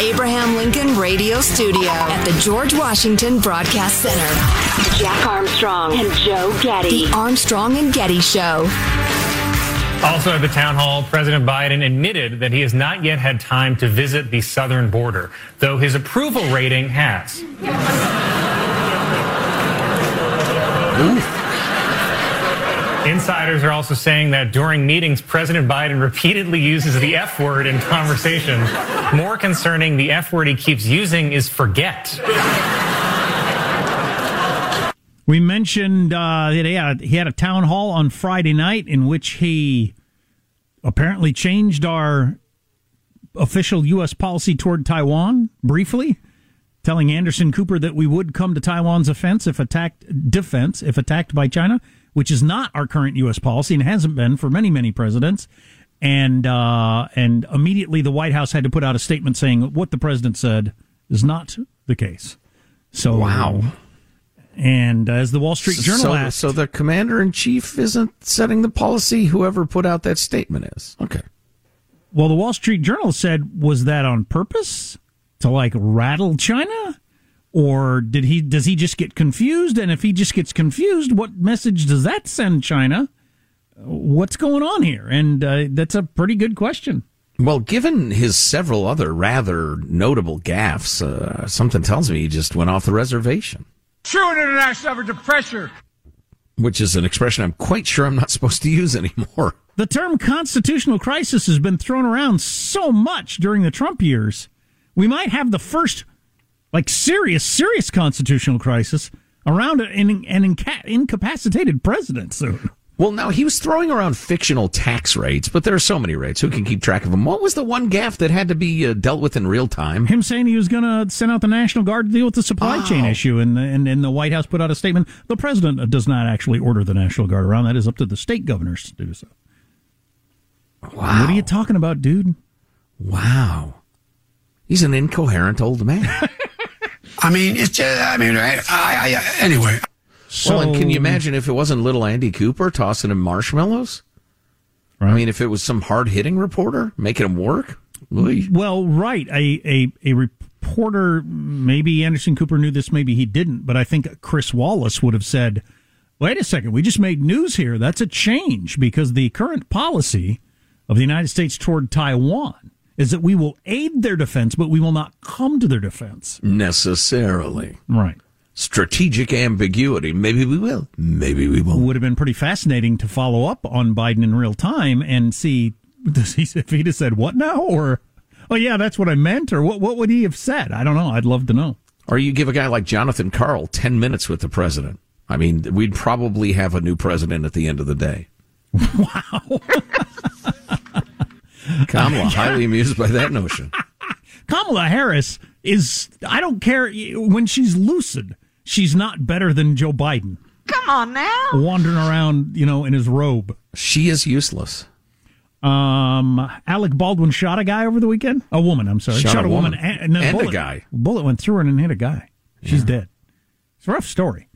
Abraham Lincoln Radio Studio at the George Washington Broadcast Center. Jack Armstrong and Joe Getty. The Armstrong and Getty Show. Also at the town hall, President Biden admitted that he has not yet had time to visit the southern border, though his approval rating has. Insiders are also saying that during meetings, President Biden repeatedly uses the F word in conversation. More concerning, the F word he keeps using is forget. We mentioned uh, that he had, he had a town hall on Friday night in which he apparently changed our official U.S. policy toward Taiwan briefly, telling Anderson Cooper that we would come to Taiwan's offense if attacked defense if attacked by China, which is not our current U.S. policy and hasn't been for many many presidents. And uh, and immediately the White House had to put out a statement saying what the president said is not the case. So Wow. And as the Wall Street Journal so, asked, so the commander in chief isn't setting the policy. Whoever put out that statement is okay. Well, the Wall Street Journal said, was that on purpose to like rattle China, or did he? Does he just get confused? And if he just gets confused, what message does that send China? What's going on here? And uh, that's a pretty good question. Well, given his several other rather notable gaffes, uh, something tells me he just went off the reservation, True international effort to pressure. which is an expression I'm quite sure I'm not supposed to use anymore. The term constitutional crisis has been thrown around so much during the Trump years. We might have the first, like, serious, serious constitutional crisis around an, an inca- incapacitated president soon. Well, now he was throwing around fictional tax rates, but there are so many rates. Who can keep track of them? What was the one gaffe that had to be uh, dealt with in real time? Him saying he was going to send out the National Guard to deal with the supply chain issue, and, and and the White House put out a statement. The president does not actually order the National Guard around. That is up to the state governors to do so. Wow. What are you talking about, dude? Wow. He's an incoherent old man. I mean, it's just, I mean, I, I, I anyway. well, and can you imagine if it wasn't little Andy Cooper tossing him marshmallows? I mean, if it was some hard hitting reporter making him work? Oy. Well, right. A, a a reporter, maybe Anderson Cooper knew this, maybe he didn't, but I think Chris Wallace would have said, "Wait a second, we just made news here. That's a change because the current policy of the United States toward Taiwan is that we will aid their defense, but we will not come to their defense." Necessarily. Right. strategic ambiguity. Maybe we will. Maybe we won't. Would have been pretty fascinating to follow up on Biden in real time and see does he if he'd have said what now or oh yeah that's what I meant or what what would he have said? I don't know. I'd love to know. Or you give a guy like Jonathan Karl ten minutes with the president. I mean, we'd probably have a new president at the end of the day. Wow. Kamala highly amused by that notion. Kamala Harris is I don't care when she's lucid she's not better than Joe Biden. Come on now. Wandering around, you know, in his robe. She is useless. Um, Alec Baldwin shot a guy over the weekend. A woman, I'm sorry. Shot, shot a woman, and, and, bullet, a guy. Bullet went through her and hit a guy. She's yeah. dead. It's a rough story.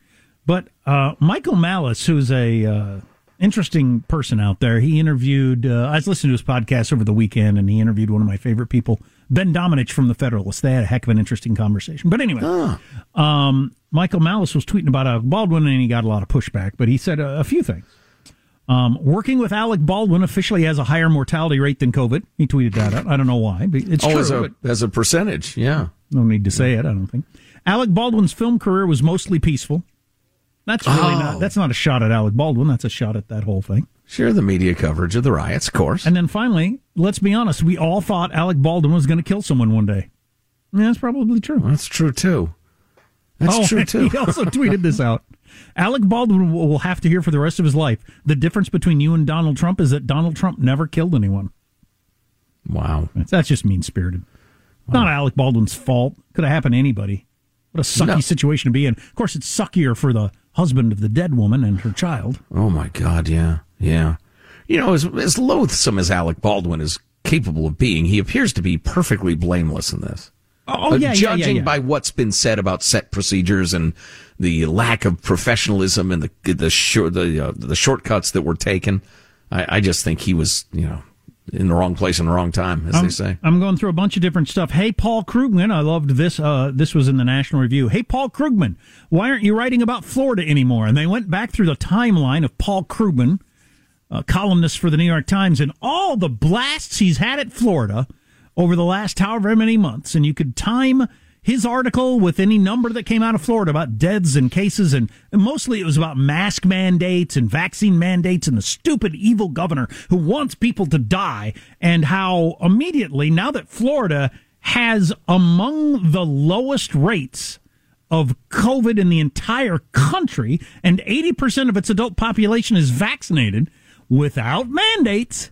But uh, Michael Malice, who's a uh, interesting person out there, he interviewed. Uh, I was listening to his podcast over the weekend, and he interviewed one of my favorite people, Ben Domenech from the Federalist. They had a heck of an interesting conversation. But anyway, um, Michael Malice was tweeting about Alec Baldwin, and he got a lot of pushback. But he said a, a few things. Um, working with Alec Baldwin officially has a higher mortality rate than COVID. He tweeted that out. I don't know why. But it's oh, true. As a, as a percentage, yeah. No need to say it. I don't think. Alec Baldwin's film career was mostly peaceful. That's really oh. not. That's not a shot at Alec Baldwin. That's a shot at that whole thing. Sure, the media coverage of the riots, of course. And then finally, let's be honest. We all thought Alec Baldwin was going to kill someone one day. Yeah, that's probably true. That's true too. That's oh, true too. He also tweeted this out. Alec Baldwin will have to hear for the rest of his life the difference between you and Donald Trump is that Donald Trump never killed anyone. Wow. That's just mean spirited. Wow. Not Alec Baldwin's fault. Could have happened to anybody. What a sucky no. situation to be in. Of course, it's suckier for the husband of the dead woman and her child. Oh, my God. Yeah. Yeah. You know, as, as loathsome as Alec Baldwin is capable of being, he appears to be perfectly blameless in this. Oh, yeah, judging yeah, yeah, yeah. by what's been said about set procedures and the lack of professionalism and the the the uh, the shortcuts that were taken, I, I, just think he was you know in the wrong place in the wrong time, as I'm, they say. I'm going through a bunch of different stuff. Hey, Paul Krugman, I loved this. Uh, this was in the National Review. Hey, Paul Krugman, why aren't you writing about Florida anymore? And they went back through the timeline of Paul Krugman, a columnist for the New York Times, and all the blasts he's had at Florida over the last however many months, and you could time his article with any number that came out of Florida about deaths and cases, and, mostly it was about mask mandates and vaccine mandates and the stupid evil governor who wants people to die, and how immediately, now that Florida has among the lowest rates of COVID in the entire country, and 80% of its adult population is vaccinated without mandates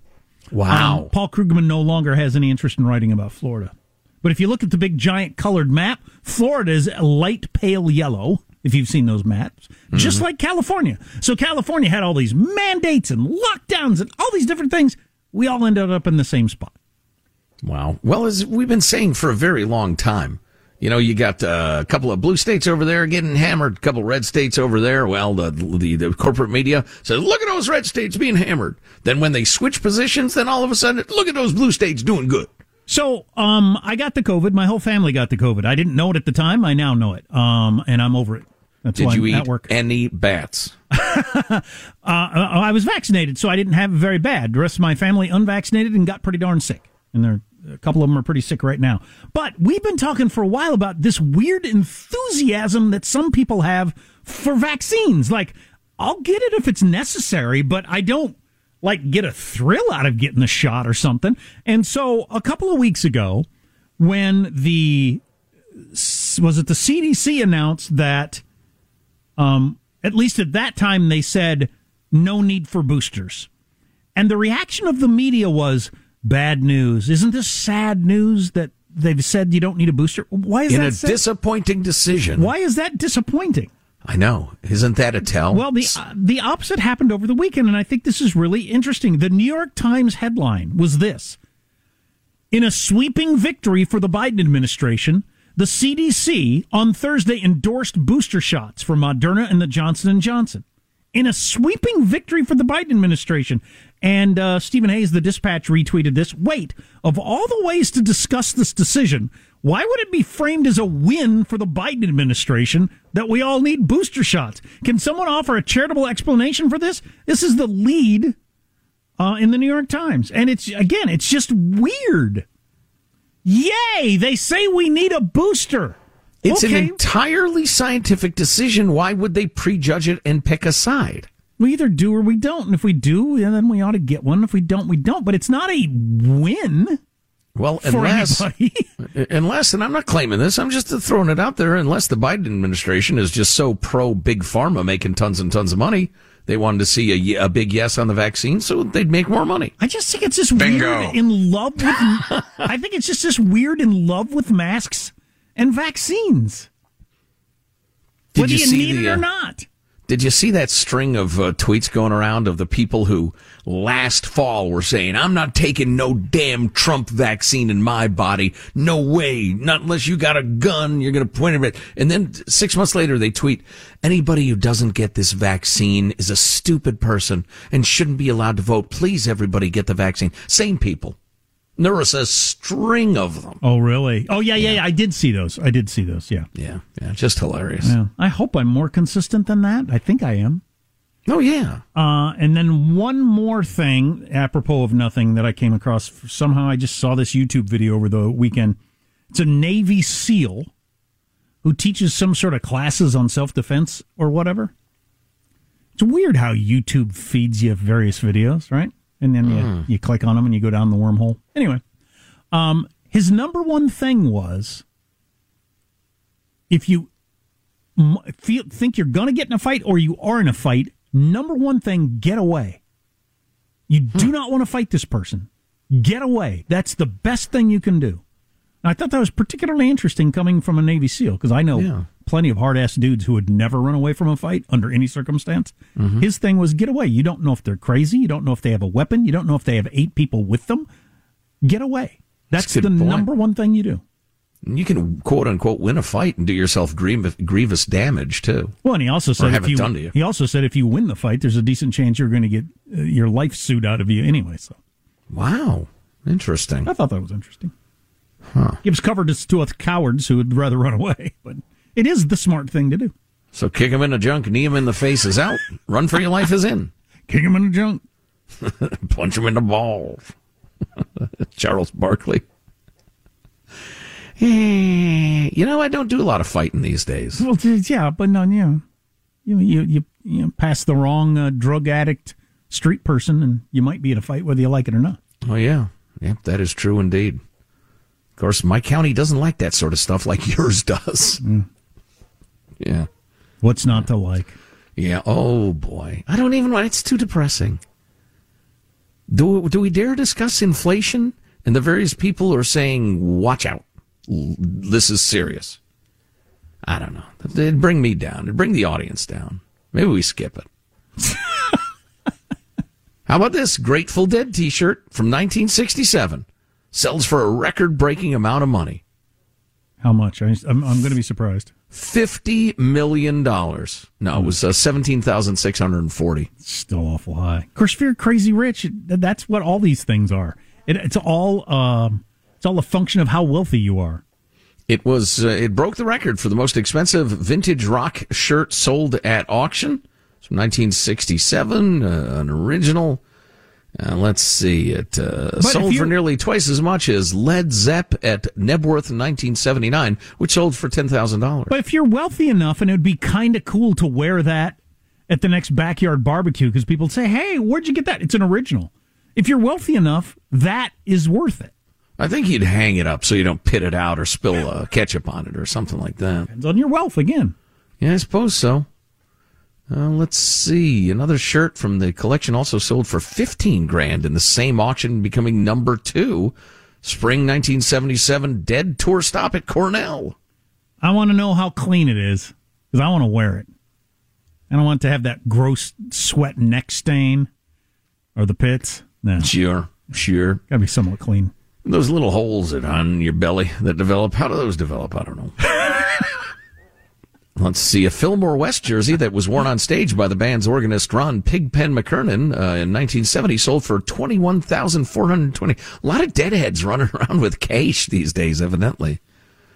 Wow. Um, Paul Krugman no longer has any interest in writing about Florida. But if you look at the big giant colored map, Florida is light pale yellow, if you've seen those maps, mm-hmm. just like California. So California had all these mandates and lockdowns and all these different things. We all ended up in the same spot. Wow. Well, as we've been saying for a very long time, you know, you got uh, a couple of blue states over there getting hammered, a couple of red states over there. Well, the, the, the corporate media says, look at those red states being hammered. Then when they switch positions, then all of a sudden, look at those blue states doing good. So, um, I got the COVID. My whole family got the COVID. I didn't know it at the time. I now know it. Um, and I'm over it. That's Did why you I'm eat at work. any bats? uh, I was vaccinated, so I didn't have it very bad. The rest of my family unvaccinated and got pretty darn sick. And they're a couple of them are pretty sick right now. But we've been talking for a while about this weird enthusiasm that some people have for vaccines. Like, I'll get it if it's necessary, but I don't like get a thrill out of getting the shot or something. And so a couple of weeks ago, when the was it the CDC announced that um at least at that time they said no need for boosters. And the reaction of the media was bad news. Isn't this sad news that they've said you don't need a booster? Why is in that a sad? disappointing decision? Why is that disappointing? I know. Isn't that a tell? Well, the uh, the opposite happened over the weekend, and I think this is really interesting. The New York Times headline was this: In a sweeping victory for the Biden administration, the CDC on Thursday endorsed booster shots for Moderna and the Johnson and Johnson. In a sweeping victory for the Biden administration, and uh, Stephen Hayes, the dispatch, retweeted this. Wait, of all the ways to discuss this decision, why would it be framed as a win for the Biden administration that we all need booster shots? Can someone offer a charitable explanation for this? This is the lead uh, in the New York Times. And it's, again, it's just weird. Yay! They say we need a booster. It's Okay. an entirely scientific decision. Why would they prejudge it and pick a side? We either do or we don't. And if we do, then we ought to get one. If we don't, we don't. But it's not a win Well, unless anybody. unless, and I'm not claiming this, I'm just throwing it out there. Unless the Biden administration is just so pro big pharma making tons and tons of money, they wanted to see a, a big yes on the vaccine, so they'd make more money. I just think it's just Bingo. weird in love with. I think it's just this weird in love with masks and vaccines. Did whether you you, see need the, it or uh, not. Did you see that string of uh, tweets going around of the people who last fall were saying, I'm not taking no damn Trump vaccine in my body. No way. Not unless you got a gun, you're going to point it at. And then six months later, they tweet, anybody who doesn't get this vaccine is a stupid person and shouldn't be allowed to vote. Please, everybody get the vaccine. Same people. There was a string of them. Oh, really? Oh, yeah, yeah, yeah. I did see those. I did see those. Yeah. Yeah. Yeah. Just hilarious. Yeah. I hope I'm more consistent than that. I think I am. Oh, yeah. Uh, and then one more thing, apropos of nothing, that I came across. Somehow I just saw this YouTube video over the weekend. It's a Navy SEAL who teaches some sort of classes on self defense or whatever. It's weird how YouTube feeds you various videos, right? And then you, you click on them and you go down the wormhole. Anyway, um, his number one thing was if you m- feel think you're going to get in a fight or you are in a fight, number one thing, get away. You do not want to fight this person. Get away. That's the best thing you can do. And I thought that was particularly interesting coming from a Navy SEAL because I know Yeah. Plenty of hard ass dudes who would never run away from a fight under any circumstance. His thing was get away. You don't know if they're crazy. You don't know if they have a weapon. You don't know if they have eight people with them. Get away. That's That's the point. number one thing you do. You can quote unquote win a fight and do yourself grievous, grievous damage too. Well, and he also said if you, done to you. he also said if you win the fight, there's a decent chance you're going to get uh, your life suit out of you anyway. So Wow. Interesting. I thought that was interesting. Huh. Gives cover to, to us cowards who would rather run away, but it is the smart thing to do. So kick him in the junk, knee him in the face is out. Run for your life is in. Kick him in the junk. Punch him in the balls. Charles Barkley. Eh, You know, I don't do a lot of fighting these days. Well, yeah, but no, yeah, you you you, you know, pass the wrong uh, drug addict street person, and you might be in a fight whether you like it or not. Oh, yeah. Yep, that is true indeed. Of course, my county doesn't like that sort of stuff like yours does. Yeah. What's not to like? Yeah. Oh boy. I don't even want. It's too depressing. Do do we dare discuss inflation and the various people are saying, "Watch out, this is serious." I don't know. It'd bring me down. It'd bring the audience down. Maybe we skip it. How about this Grateful Dead T-shirt from 1967? Sells for a record-breaking amount of money. How much? I, I'm I'm going to be surprised. Fifty million dollars. No, it was uh, seventeen thousand six hundred and forty. Still awful high. Of course, if you're crazy rich, that's what all these things are. It, it's all um, it's all a function of how wealthy you are. It was uh, it broke the record for the most expensive vintage rock shirt sold at auction. It's from 1967, uh, an original. Uh, let's see, it uh, sold you- for nearly twice as much as Led Zepp at Knebworth in 1979, which sold for ten thousand dollars. But if you're wealthy enough, and it would be kind of cool to wear that at the next backyard barbecue, because people say, "Hey, where'd you get that?" It's an original. If you're wealthy enough, that is worth it. I think you'd hang it up so you don't pit it out or spill uh, ketchup on it or something like that. Depends on your wealth again. Yeah, I suppose so. Uh, let's see. Another shirt from the collection also sold for 15 grand in the same auction, becoming number two. Spring 1977 Dead Tour Stop at Cornell. I want to know how clean it is because I want to wear it. I don't want to have that gross sweat neck stain or the pits. No, Sure, sure. gotta be somewhat clean. Those little holes that on your belly that develop. How do those develop? I don't know. Let's see. A Fillmore West jersey that was worn on stage by the band's organist Ron Pigpen McKernan uh, in 1970 sold for 21420 A lot of deadheads running around with cash these days, evidently.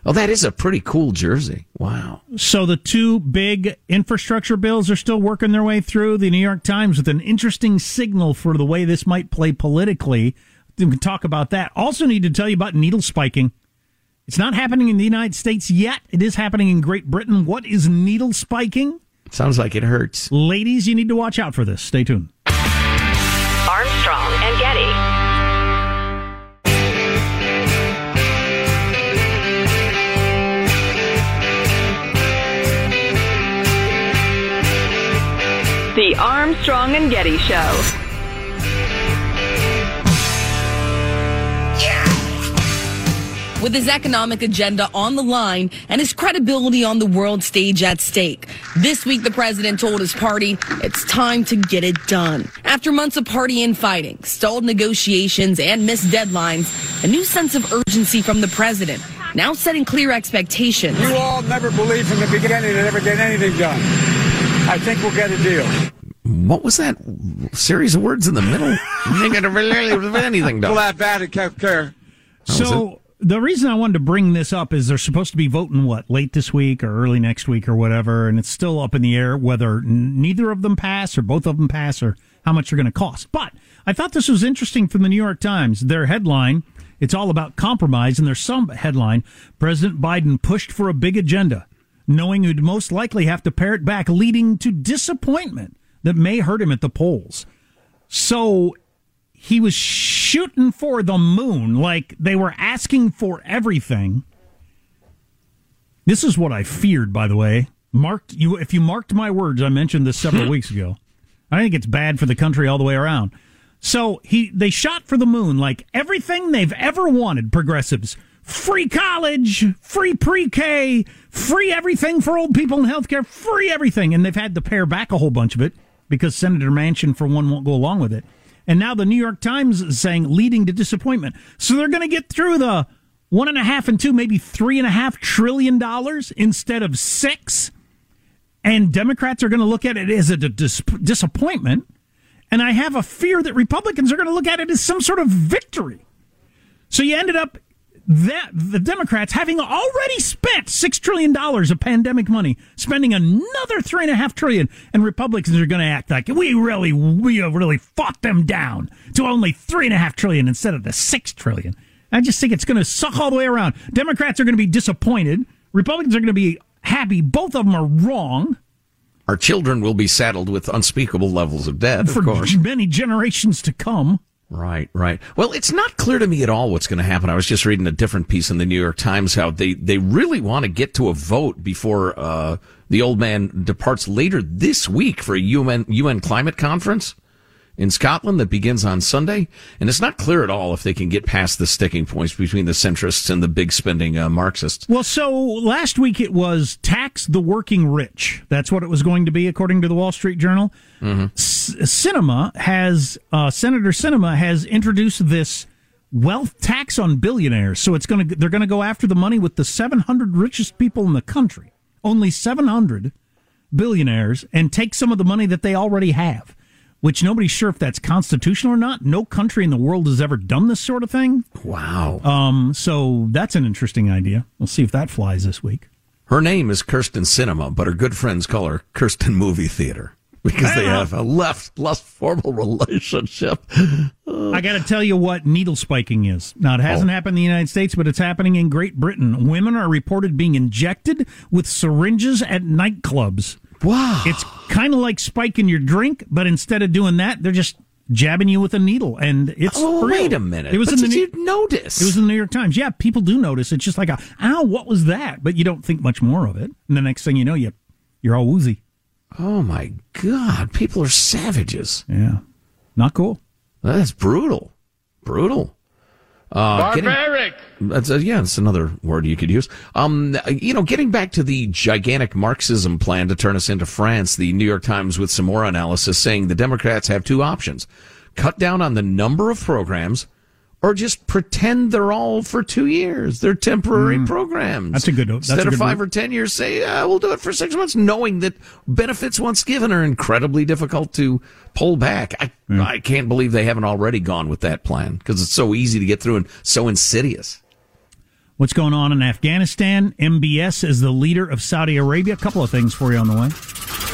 Oh, that is a pretty cool jersey. Wow. So the two big infrastructure bills are still working their way through. The New York Times with an interesting signal for the way this might play politically. We can talk about that. Also, need to tell you about needle spiking. It's not happening in the United States yet. It is happening in Great Britain. What is needle spiking? Sounds like it hurts. Ladies, you need to watch out for this. Stay tuned. Armstrong and Getty. The Armstrong and Getty Show. With his economic agenda on the line and his credibility on the world stage at stake. This week, the president told his party it's time to get it done. After months of party infighting, stalled negotiations, and missed deadlines, a new sense of urgency from the president, now setting clear expectations. You all never believed from the beginning that ever get anything done. I think we'll get a deal. What was that series of words in the middle? Ain't gonna really anything done. Well, that bad at Kev Care. So the reason I wanted to bring this up is they're supposed to be voting what late this week or early next week or whatever, and it's still up in the air whether neither of them pass or both of them pass or how much they're going to cost. But I thought this was interesting from the New York Times. Their headline. It's all about compromise, and there's some headline. President Biden pushed for a big agenda, knowing he'd most likely have to pare it back, leading to disappointment that may hurt him at the polls. So he was shooting for the moon, like they were asking for everything. This is what I feared, by the way. Marked you if you marked my words, I mentioned this several hmm. weeks ago. I think it's bad for the country all the way around. So he they shot for the moon like everything they've ever wanted, progressives. Free college, free pre-K, free everything for old people in healthcare, free everything. And they've had to pare back a whole bunch of it because Senator Manchin, for one, won't go along with it. And now the New York Times is saying leading to disappointment. So they're going to get through the one and a half and two, maybe three and a half trillion dollars instead of six. And Democrats are going to look at it as a dis- disappointment. And I have a fear that Republicans are going to look at it as some sort of victory. So you ended up that the Democrats having already spent six trillion dollars of pandemic money, spending another three and a half trillion, and Republicans are going to act like we really we really fought them down to only three and a half trillion instead of the six trillion. I just think it's going to suck all the way around. Democrats are going to be disappointed. Republicans are going to be happy. Both of them are wrong Our children will be saddled with unspeakable levels of debt, for of course. many generations to come. Right, right. Well, it's not clear to me at all what's going to happen. I was just reading a different piece in the New York Times how they, they really want to get to a vote before uh, the old man departs later this week for a UN, UN climate conference in Scotland that begins on Sunday. And it's not clear at all if they can get past the sticking points between the centrists and the big spending uh, Marxists. Well, so last week it was tax the working rich. That's what it was going to be, according to the Wall Street Journal. S- Sinema has uh, Senator Sinema has introduced this wealth tax on billionaires. So it's going to they're going to go after the money with the 700 richest people in the country. Only 700 billionaires, and take some of the money that they already have. Which nobody's sure if that's constitutional or not. No country in the world has ever done this sort of thing. Wow. Um, so that's an interesting idea. We'll see if that flies this week. Her name is Kyrsten Sinema, but her good friends call her Kyrsten Movie Theater because they have a left, less formal relationship. I got to tell you what needle spiking is. Now, it hasn't happened in the United States, but it's happening in Great Britain. Women are reported being injected with syringes at nightclubs. Wow. It's kind of like spiking your drink, but instead of doing that, they're just jabbing you with a needle, and it's Oh, wait a minute. It was But in the did New- you notice? It was in the New York Times. Yeah, people do notice. It's just like a ow, what was that? But you don't think much more of it, and the next thing you know, you you're all woozy. Oh my God. People are savages. Yeah, not cool. That's brutal. Brutal. Uh, getting- Barbaric. That's a, yeah, that's another word you could use. Um, you know, getting back to the gigantic Marxism plan to turn us into France, the New York Times with some more analysis saying the Democrats have two options: cut down on the number of programs, or just pretend they're all for two years. They're temporary programs. Mm. That's a good- that's Instead a of five move. or ten years, say uh, we'll do it for six months, knowing that benefits once given are incredibly difficult to pull back. I I can't believe they haven't already gone with that plan because it's so easy to get through and so insidious. What's going on in Afghanistan? MBS is the leader of Saudi Arabia. A couple of things for you on the way.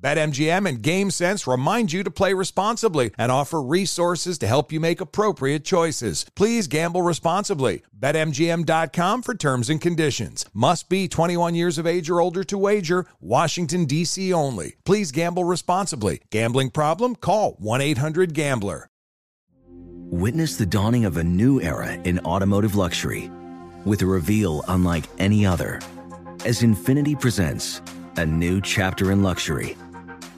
BetMGM and GameSense remind you to play responsibly and offer resources to help you make appropriate choices. Please gamble responsibly. BetMGM.com for terms and conditions. Must be 21 years of age or older to wager. Washington, D.C. only. Please gamble responsibly. Gambling problem? Call 1 800 Gambler. Witness the dawning of a new era in automotive luxury with a reveal unlike any other as Infiniti presents a new chapter in luxury,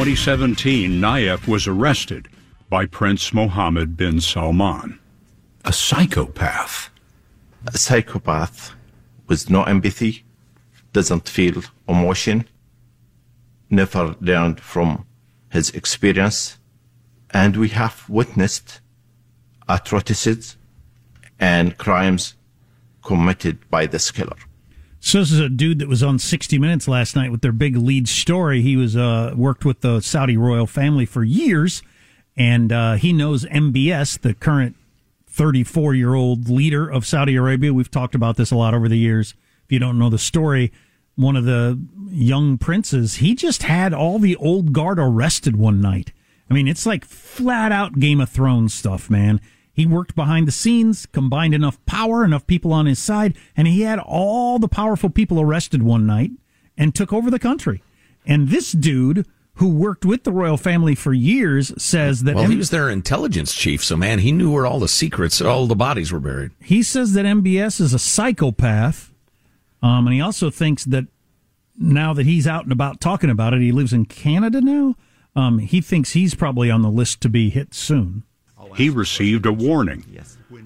2017, Nayef was arrested by Prince Mohammed bin Salman, a psychopath. A psychopath with no empathy, doesn't feel emotion, never learned from his experience, and we have witnessed atrocities and crimes committed by this killer. So this is a dude that was on 60 Minutes last night with their big lead story. He was uh, worked with the Saudi royal family for years, and uh, he knows MBS, the current 34 year old leader of Saudi Arabia. We've talked about this a lot over the years. If you don't know the story, one of the young princes, he just had all the old guard arrested one night. I mean, it's like flat out Game of Thrones stuff, man. He worked behind the scenes, combined enough power, enough people on his side, and he had all the powerful people arrested one night and took over the country. And this dude who worked with the royal family for years says that well, M- he was their intelligence chief, so man, he knew where all the secrets, all the bodies were buried. he says that MBS is a psychopath, um, and he also thinks that now that he's out and about talking about it, he lives in Canada now. Um, he thinks he's probably on the list to be hit soon. He received a warning.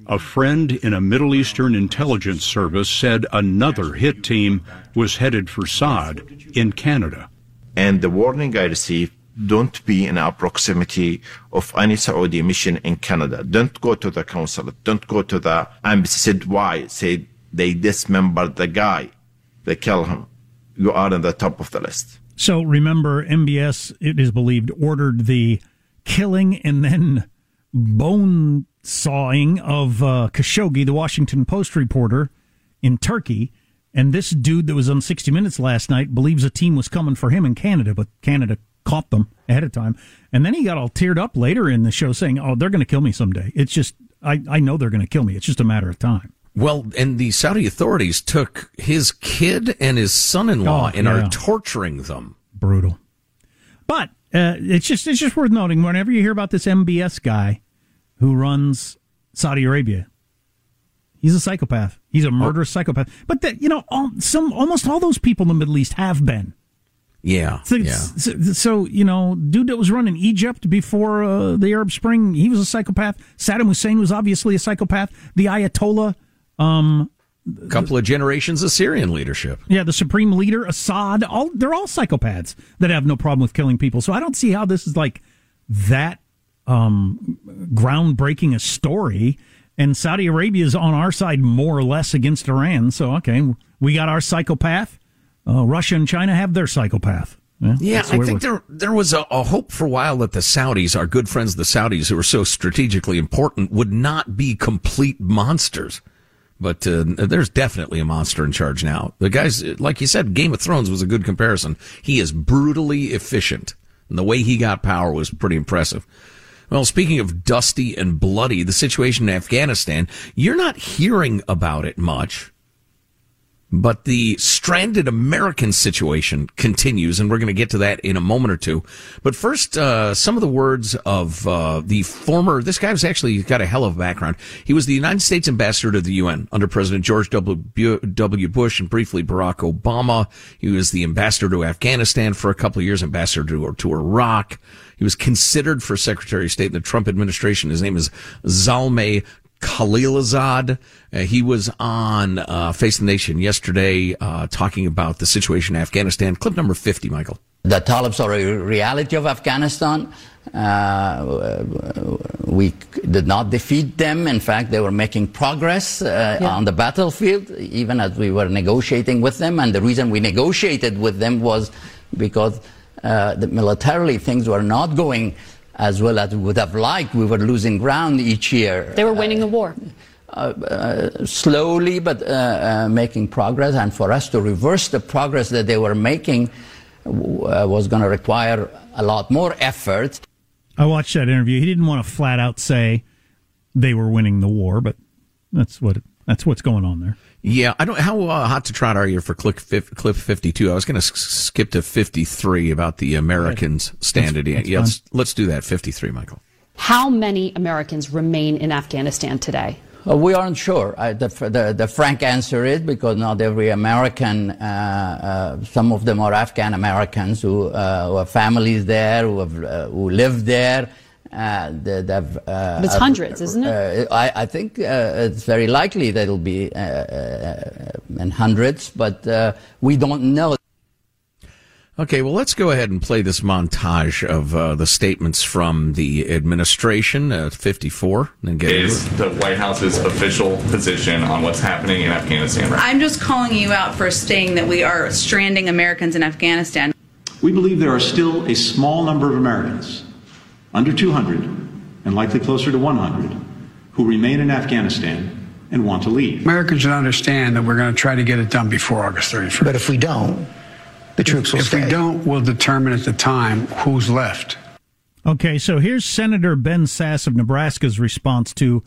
A friend in a Middle Eastern intelligence service said another hit team was headed for Saad in Canada. And the warning I received don't be in our proximity of any Saudi mission in Canada. Don't go to the consulate. Don't go to the embassy. Said why? Said they dismembered the guy. They kill him. You are in the top of the list. So remember, MBS, it is believed, ordered the killing and then bone sawing of uh, Khashoggi, the Washington Post reporter in Turkey. And this dude that was on 60 Minutes last night believes a team was coming for him in Canada, but Canada caught them ahead of time. And then he got all teared up later in the show saying, Oh, they're going to kill me someday. It's just, I, I know they're going to kill me. It's just a matter of time. Well, and the Saudi authorities took his kid and his son-in-law Oh, and yeah. are torturing them. Brutal. But uh, it's just it's just worth noting whenever you hear about this MBS guy who runs Saudi Arabia, he's a psychopath. He's a murderous psychopath. But that you know, all, some almost all those people in the Middle East have been. Yeah, So, yeah. so, so, you know, dude that was running Egypt before uh, the Arab Spring, he was a psychopath. Saddam Hussein was obviously a psychopath. The Ayatollah, um, couple of generations of Syrian leadership. yeah, the supreme leader Assad, all they're all psychopaths that have no problem with killing people. So I don't see how this is like that um, groundbreaking a story. And Saudi Arabia is on our side more or less against Iran. So okay, we got our psychopath. Uh, Russia and China have their psychopath. Yeah, that's I think there there was a, a hope for a while that the Saudis, our good friends, the Saudis, who are so strategically important, would not be complete monsters. But uh, there's definitely a monster in charge now. The guys, like you said, Game of Thrones was a good comparison. He is brutally efficient, and the way he got power was pretty impressive. Well, speaking of dusty and bloody, the situation in Afghanistan, you're not hearing about it much. But the stranded American situation continues, and we're going to get to that in a moment or two. But first, uh, some of the words of uh, the former. This guy was actually got a hell of a background. He was the United States ambassador to the UN under President George W. W. Bush and briefly Barack Obama. He was the ambassador to Afghanistan for a couple of years, ambassador to, to Iraq. He was considered for Secretary of State in the Trump administration. His name is Zalmay Khalilzad. Uh, he was on uh, Face the Nation yesterday uh, talking about the situation in Afghanistan. Clip number 50, Michael. The Talibs are a reality of Afghanistan. Uh, we did not defeat them. In fact, they were making progress uh, Yeah. on the battlefield, even as we were negotiating with them. And the reason we negotiated with them was because uh, the militarily things were not going as well as we would have liked. We were losing ground each year. They were winning the war. uh, slowly but uh, uh, making progress. And for us to reverse the progress that they were making uh, was going to require a lot more effort. I watched that interview. He didn't want to flat out say they were winning the war, but that's what that's what's going on there. Yeah, I don't. How uh, hot to trot are you for clip fif- clip fifty two? I was going to s- skip to fifty three about the Americans standard. that's yeah, let's let's do that. Fifty three, Michael. How many Americans remain in Afghanistan today? Uh, we aren't sure. Uh, the, the, the frank answer is because not every American, uh, uh, some of them are Afghan Americans who, uh, who have families there, who, have, uh, who live there. Uh, they, they've, uh, it's hundreds, isn't it? Uh, I, I think uh, it's very likely that it'll be uh, uh, in hundreds, but uh, we don't know. Okay, well, let's go ahead and play this montage of uh, the statements from the administration at 54 and get is the White House's official position on what's happening in Afghanistan right I'm just calling you out for saying that we are stranding Americans in Afghanistan. We believe there are still a small number of Americans, under 200 and likely closer to 100, who remain in Afghanistan and want to leave. Americans should understand that we're going to try to get it done before August 31st. But if we don't, the troops will if stay. If we don't, we'll determine at the time who's left. Okay, so here's Senator Ben Sasse of Nebraska's response to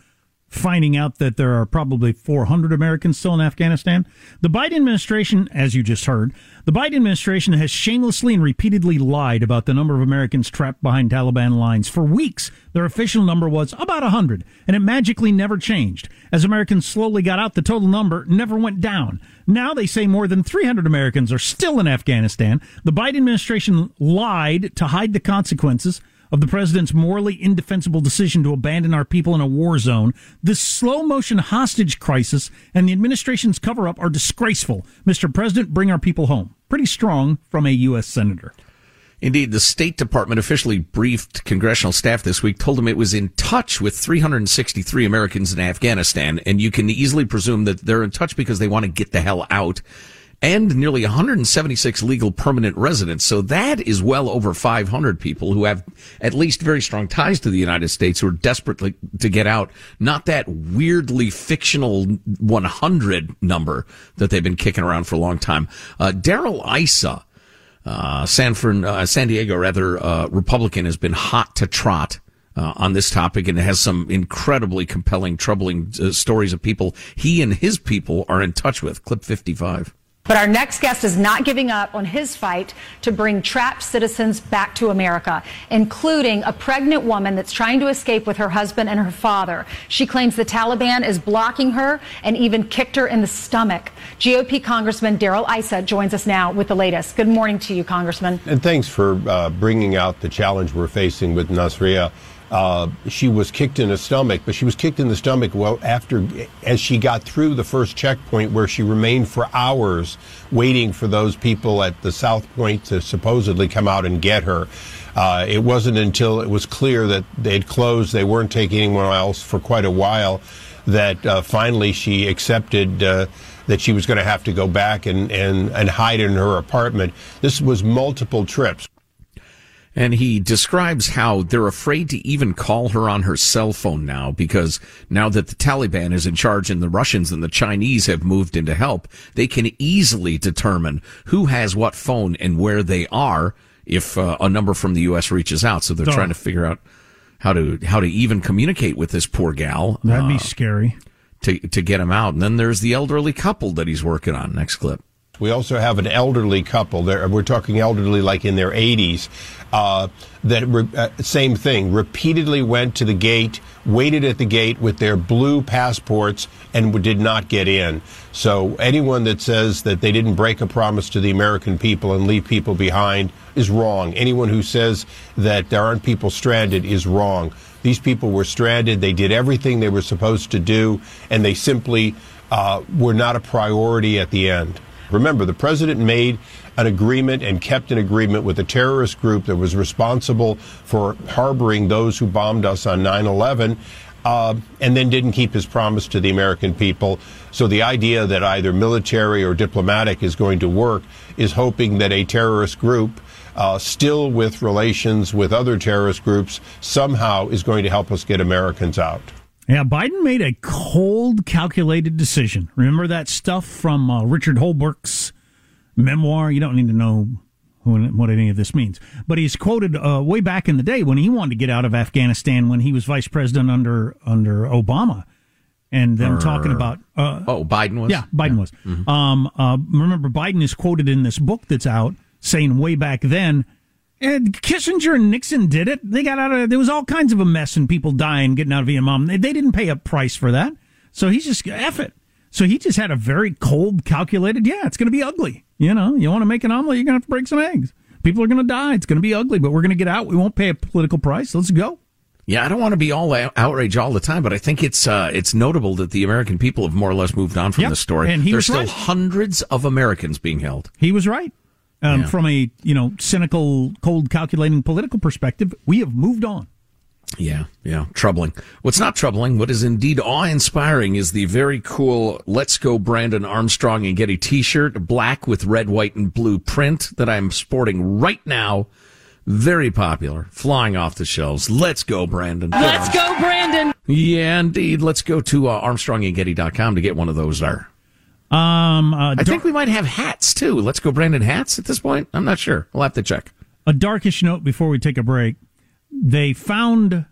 finding out that there are probably 400 Americans still in Afghanistan. The Biden administration, as you just heard, the Biden administration has shamelessly and repeatedly lied about the number of Americans trapped behind Taliban lines. For weeks, their official number was about 100, and it magically never changed. As Americans slowly got out, the total number never went down. Now they say more than 300 Americans are still in Afghanistan. The Biden administration lied to hide the consequences of the president's morally indefensible decision to abandon our people in a war zone. This slow motion hostage crisis and the administration's cover up are disgraceful. Mr. President, bring our people home. Pretty strong from a U.S. Senator. Indeed, the State Department officially briefed congressional staff this week, told them it was in touch with 363 Americans in Afghanistan, and you can easily presume that they're in touch because they want to get the hell out. And nearly 176 legal permanent residents. So that is well over 500 people who have at least very strong ties to the United States who are desperate to get out. Not that weirdly fictional 100 number that they've been kicking around for a long time. Uh, Darrell Issa, uh, San, Fern, uh, San Diego, rather, uh, Republican, has been hot to trot. Uh, on this topic and has some incredibly compelling, troubling uh, stories of people he and his people are in touch with. Clip 55. But our next guest is not giving up on his fight to bring trapped citizens back to America, including a pregnant woman that's trying to escape with her husband and her father. She claims the Taliban is blocking her and even kicked her in the stomach. GOP Congressman Darrell Issa joins us now with the latest. Good morning to you, Congressman. And thanks for uh, bringing out the challenge we're facing with Nasriya. Uh, she was kicked in the stomach, but she was kicked in the stomach well after, as she got through the first checkpoint where she remained for hours waiting for those people at the South Point to supposedly come out and get her. Uh, it wasn't until it was clear that they'd closed, they weren't taking anyone else for quite a while, that uh, finally she accepted uh, that she was going to have to go back and, and, and hide in her apartment. This was multiple trips. And he describes how they're afraid to even call her on her cell phone now because now that the Taliban is in charge and the Russians and the Chinese have moved in to help, they can easily determine who has what phone and where they are if uh, a number from the U.S. reaches out. So they're trying to figure out how to how to even communicate with this poor gal. That'd be uh, scary to to get him out. And then there's the elderly couple that he's working on. Next clip. We also have an elderly couple. There, we're talking elderly like in their 80s. Uh, that re- uh, same thing. Repeatedly went to the gate, waited at the gate with their blue passports, and did not get in. So anyone that says that they didn't break a promise to the American people and leave people behind is wrong. Anyone who says that there aren't people stranded is wrong. These people were stranded. They did everything they were supposed to do, and they simply uh, were not a priority at the end. Remember, the president made an agreement and kept an agreement with a terrorist group that was responsible for harboring those who bombed us on 9 11. Uh, and then didn't keep his promise to the American people. So the idea that either military or diplomatic is going to work is hoping that a terrorist group, uh, still with relations with other terrorist groups, somehow is going to help us get Americans out. Yeah, Biden made a cold, calculated decision. Remember that stuff from uh, Richard Holbrooke's memoir? You don't need to know who, what any of this means. But he's quoted uh, way back in the day when he wanted to get out of Afghanistan when he was vice president under under Obama. And them talking about uh, oh Biden was yeah Biden yeah. was mm-hmm. um, uh, remember Biden is quoted in this book that's out saying way back then and Kissinger and Nixon did it. They got out of there was all kinds of a mess and people dying getting out of Vietnam. They, they didn't pay a price for that. So he's just F it. So he just had a very cold, calculated, yeah, it's going to be ugly. You know, you want to make an omelet, you're going to have to break some eggs. People are going to die. It's going to be ugly, but we're going to get out. We won't pay a political price. Let's go. Yeah, I don't want to be all outrage all the time, but I think it's uh, it's notable that the American people have more or less moved on from yep. this story. And he There's still right. hundreds of Americans being held. He was right. Um, yeah. From a you know cynical, cold, calculating political perspective, we have moved on. Yeah, yeah, troubling. What's not troubling, what is indeed awe-inspiring, is the very cool "Let's Go Brandon Armstrong and Getty" T-shirt, black with red, white, and blue print that I'm sporting right now. Very popular, flying off the shelves. Let's go, Brandon. Let's go, Brandon. Yeah, indeed. Let's go to uh, ArmstrongandGetty.com to get one of those there. Um, uh, I think we might have hats too. Let's go, Brandon hats at this point. I'm not sure. We'll have to check. A darkish note before we take a break. They found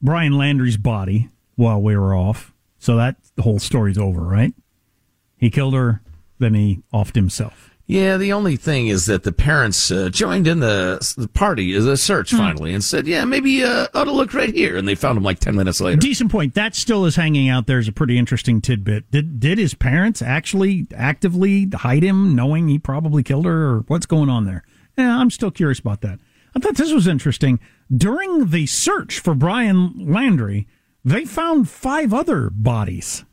Brian Laundrie's body while we were off, so that the whole story's over, right? He killed her, then he offed himself. Yeah, the only thing is that the parents uh, joined in the, the party, the search hmm. finally, and said, "Yeah, maybe uh, ought to look right here." And they found him like ten minutes later. Decent point. That still is hanging out there is a pretty interesting tidbit. Did did his parents actually actively hide him, knowing he probably killed her, or what's going on there? Yeah, I'm still curious about that. I thought this was interesting. During the search for Brian Laundrie, they found five other bodies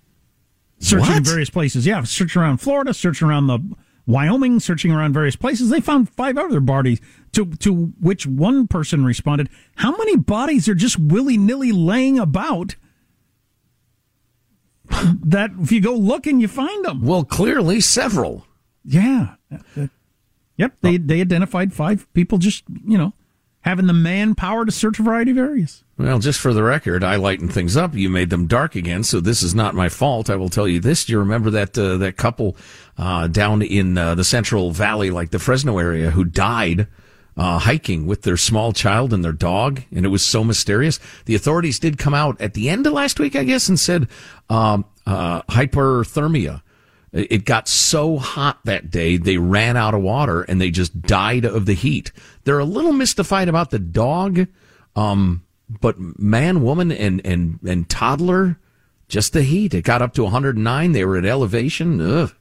searching what? in various places. Yeah, searching around Florida, searching around the Wyoming, searching around various places, they found five other bodies. To to which one person responded, "How many bodies are just willy nilly laying about?" that if you go looking, you find them. Well, clearly several. Yeah. Yep. They they identified five people just you know having the manpower to search a variety of areas. Well, just for the record, I lightened things up. You made them dark again, so this is not my fault. I will tell you this: Do you remember that uh, that couple uh, down in uh, the Central Valley, like the Fresno area, who died? Uh, hiking with their small child and their dog, and it was so mysterious. The authorities did come out at the end of last week, I guess, and said um, uh, hyperthermia. It got so hot that day, they ran out of water and they just died of the heat. They're a little mystified about the dog, um, but man, woman, and, and, and toddler, just the heat. It got up to 109. They were at elevation. Ugh.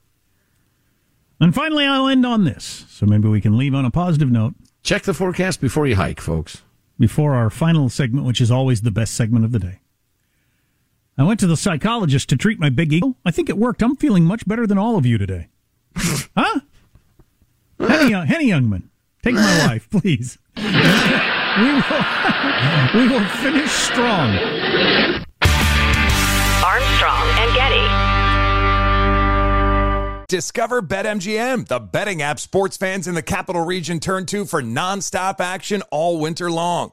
And finally, I'll end on this, so maybe we can leave on a positive note. Check the forecast before you hike, folks. Before our final segment, which is always the best segment of the day. I went to the psychologist to treat my big ego. I think it worked. I'm feeling much better than all of you today. huh? Henny, uh, Henny Youngman, take my wife, please. we, will, we will finish strong. Armstrong and Getty. Discover BetMGM, the betting app sports fans in the capital region turn to for nonstop action all winter long.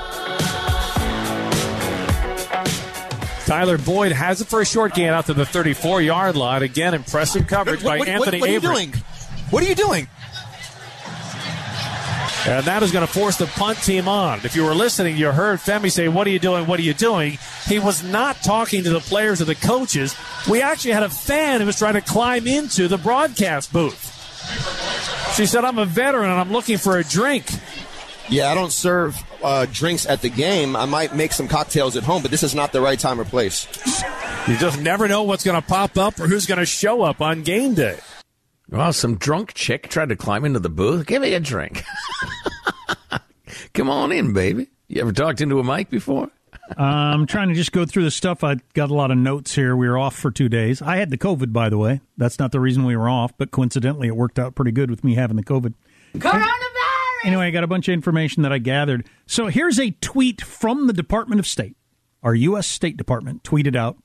Tyler Boyd has it for a short gain out to the 34 yard line. Again, impressive coverage by what, Anthony what, what Are you doing? What are you doing? And that is going to force the punt team on. If you were listening, you heard Femi say, What are you doing? What are you doing? He was not talking to the players or the coaches. We actually had a fan who was trying to climb into the broadcast booth. She said, I'm a veteran and I'm looking for a drink. Yeah, I don't serve uh, drinks at the game. I might make some cocktails at home, but this is not the right time or place. You just never know what's going to pop up or who's going to show up on game day. Well, some drunk chick tried to climb into the booth. Give me a drink. Come on in, baby. You ever talked into a mic before? Uh, I'm trying to just go through the stuff. I got a lot of notes here. We were off for two days. I had the COVID, by the way. That's not the reason we were off, but coincidentally, it worked out pretty good with me having the COVID. Coronavirus! Anyway, I got a bunch of information that I gathered. So here's a tweet from the Department of State. Our U.S. State Department tweeted out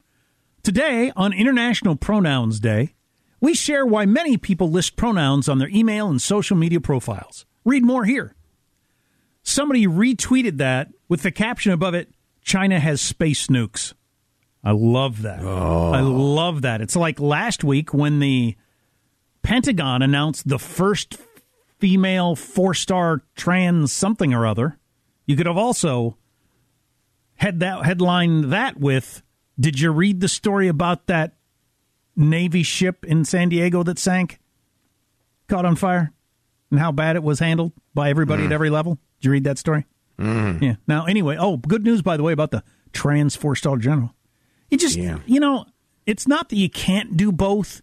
Today, on International Pronouns Day, we share why many people list pronouns on their email and social media profiles. Read more here. Somebody retweeted that with the caption above it China has space nukes. I love that. I oh. love that. It's like last week when the Pentagon announced the first female four star trans something or other. You could have also had that headline that with Did you read the story about that Navy ship in San Diego that sank? Caught on fire? And how bad it was handled by everybody at every level? Did you read that story? Mm. Yeah. Now, anyway, oh, good news, by the way, about the trans four star general. You just, you know, it's not that you can't do both,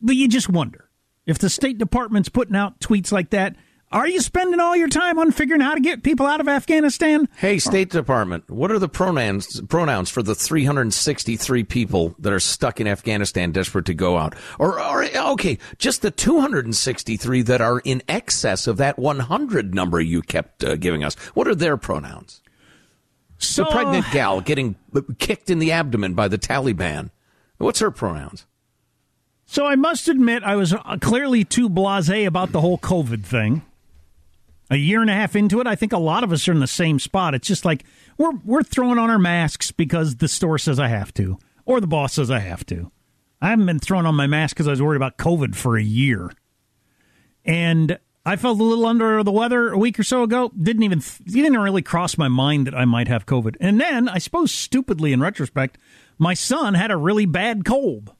but you just wonder if the State Department's putting out tweets like that. Are you spending all your time on figuring how to get people out of Afghanistan? Hey, State Department, what are the pronouns pronouns for the 363 people that are stuck in Afghanistan desperate to go out? Or, or okay, just the 263 that are in excess of that 100 number you kept uh, giving us. What are their pronouns? So, the pregnant gal getting kicked in the abdomen by the Taliban. What's her pronouns? So I must admit, I was uh, clearly too blasé about the whole COVID thing. A year and a half into it, I think a lot of us are in the same spot. It's just like we're we're throwing on our masks because the store says I have to, or the boss says I have to. I haven't been throwing on my mask because I was worried about COVID for a year, and I felt a little under the weather a week or so ago. Didn't even didn't really cross my mind that I might have COVID. And then I suppose stupidly in retrospect, my son had a really bad cold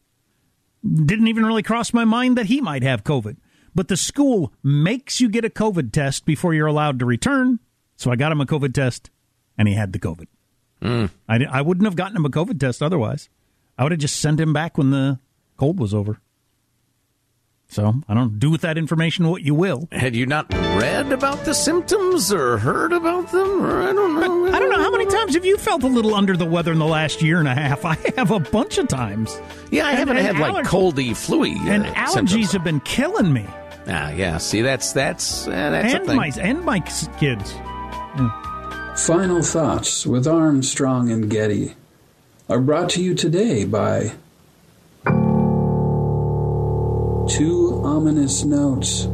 didn't even really cross my mind that he might have COVID. But the school makes you get a COVID test before you're allowed to return. So I got him a COVID test, and he had the COVID. Mm. I, I wouldn't have gotten him a COVID test otherwise. I would have just sent him back when the cold was over. So I don't do with that information what you will. Had you not read about the symptoms or heard about them? Or I don't know. I don't know how many times have you felt a little under the weather in the last year and a half. I have a bunch of times. Yeah, I And- haven't and had like allerg- coldy, fluey. Uh, and allergies symptoms. have been killing me. Ah, yeah. See, that's that's uh, that's a and thing. my and my kids. Final thoughts with Armstrong and Getty are brought to you today by two ominous notes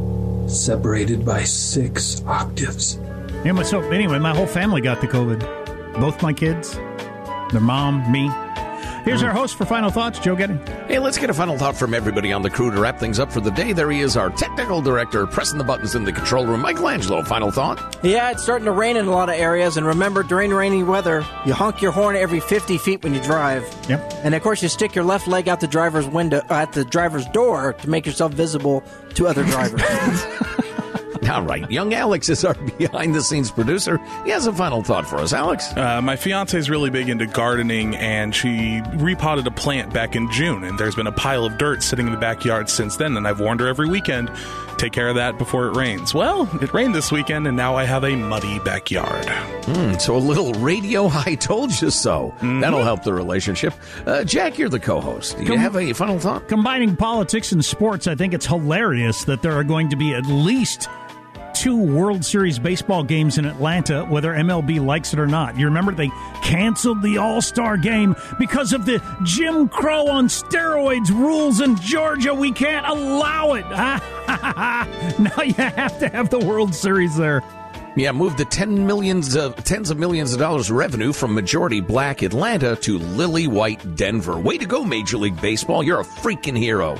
separated by six octaves. Yeah, so anyway, my whole family got the COVID. Both my kids, their mom, me. Here's our host for final thoughts, Joe Getty. Hey, let's get a final thought from everybody on the crew to wrap things up for the day. There he is, our technical director, pressing the buttons in the control room. Michelangelo, final thought. Yeah, it's starting to rain in a lot of areas, and remember, during rainy weather, you honk your horn every 50 feet when you drive. Yep. And of course, you stick your left leg out the driver's window, uh, at the driver's door to make yourself visible to other drivers. All right, young Alex is our behind the scenes producer. He has a final thought for us. Alex? Uh, my fiance is really big into gardening, and she repotted a plant back in June. And there's been a pile of dirt sitting in the backyard since then. And I've warned her every weekend, take care of that before it rains. Well, it rained this weekend, and now I have a muddy backyard. Hmm, so a little radio I told you so. That'll help the relationship. Uh, Jack, you're the co host. Do you Com- have a final thought? Combining politics and sports, I think it's hilarious that there are going to be at least two World Series baseball games in Atlanta, whether MLB likes it or not. You remember they canceled the All Star game because of the Jim Crow on steroids rules in Georgia. We can't allow it. now you have to have the World Series there. Yeah, move the ten millions of tens of millions of dollars revenue from majority black Atlanta to lily white Denver. Way to go, Major League Baseball. You're a freaking hero.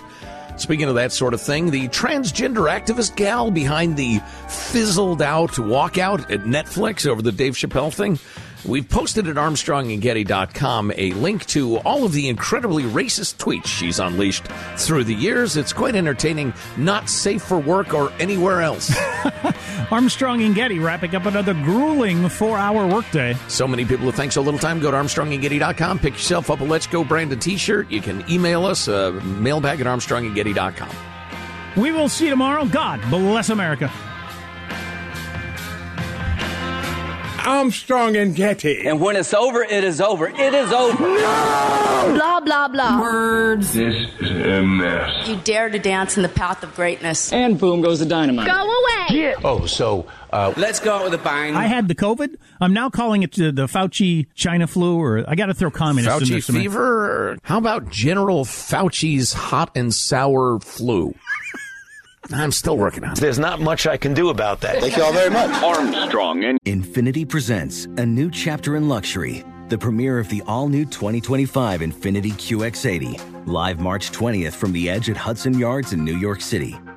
Speaking of that sort of thing, the transgender activist gal behind the fizzled out walkout at Netflix over the Dave Chappelle thing, We've posted at ArmstrongandGetty.com a link to all of the incredibly racist tweets she's unleashed through the years. It's quite entertaining, not safe for work or anywhere else. Armstrong and Getty wrapping up another grueling four hour workday. So many people who think so little time. Go to ArmstrongandGetty.com, pick yourself up a Let's Go branded t shirt. You can email us, uh, mailbag at ArmstrongandGetty.com. We will see you tomorrow. God bless America. Armstrong and Getty. And when it's over, it is over. It is over. No! Blah, blah, blah. Words. This is a mess. You dare to dance in the path of greatness. And boom goes the dynamite. Go away. Oh, so uh, Let's go out with a bang. I had the COVID. I'm now calling it the, the Fauci China flu, or I got to throw communists in Fauci fever? Or how about General Fauci's hot and sour flu? I'm still working on it. there's not much I can do about that. Thank you all very much. Armstrong and Infiniti presents a new chapter in luxury, the premiere of the all new 2025 Infiniti QX80, live March 20th from the edge at Hudson Yards in New York City,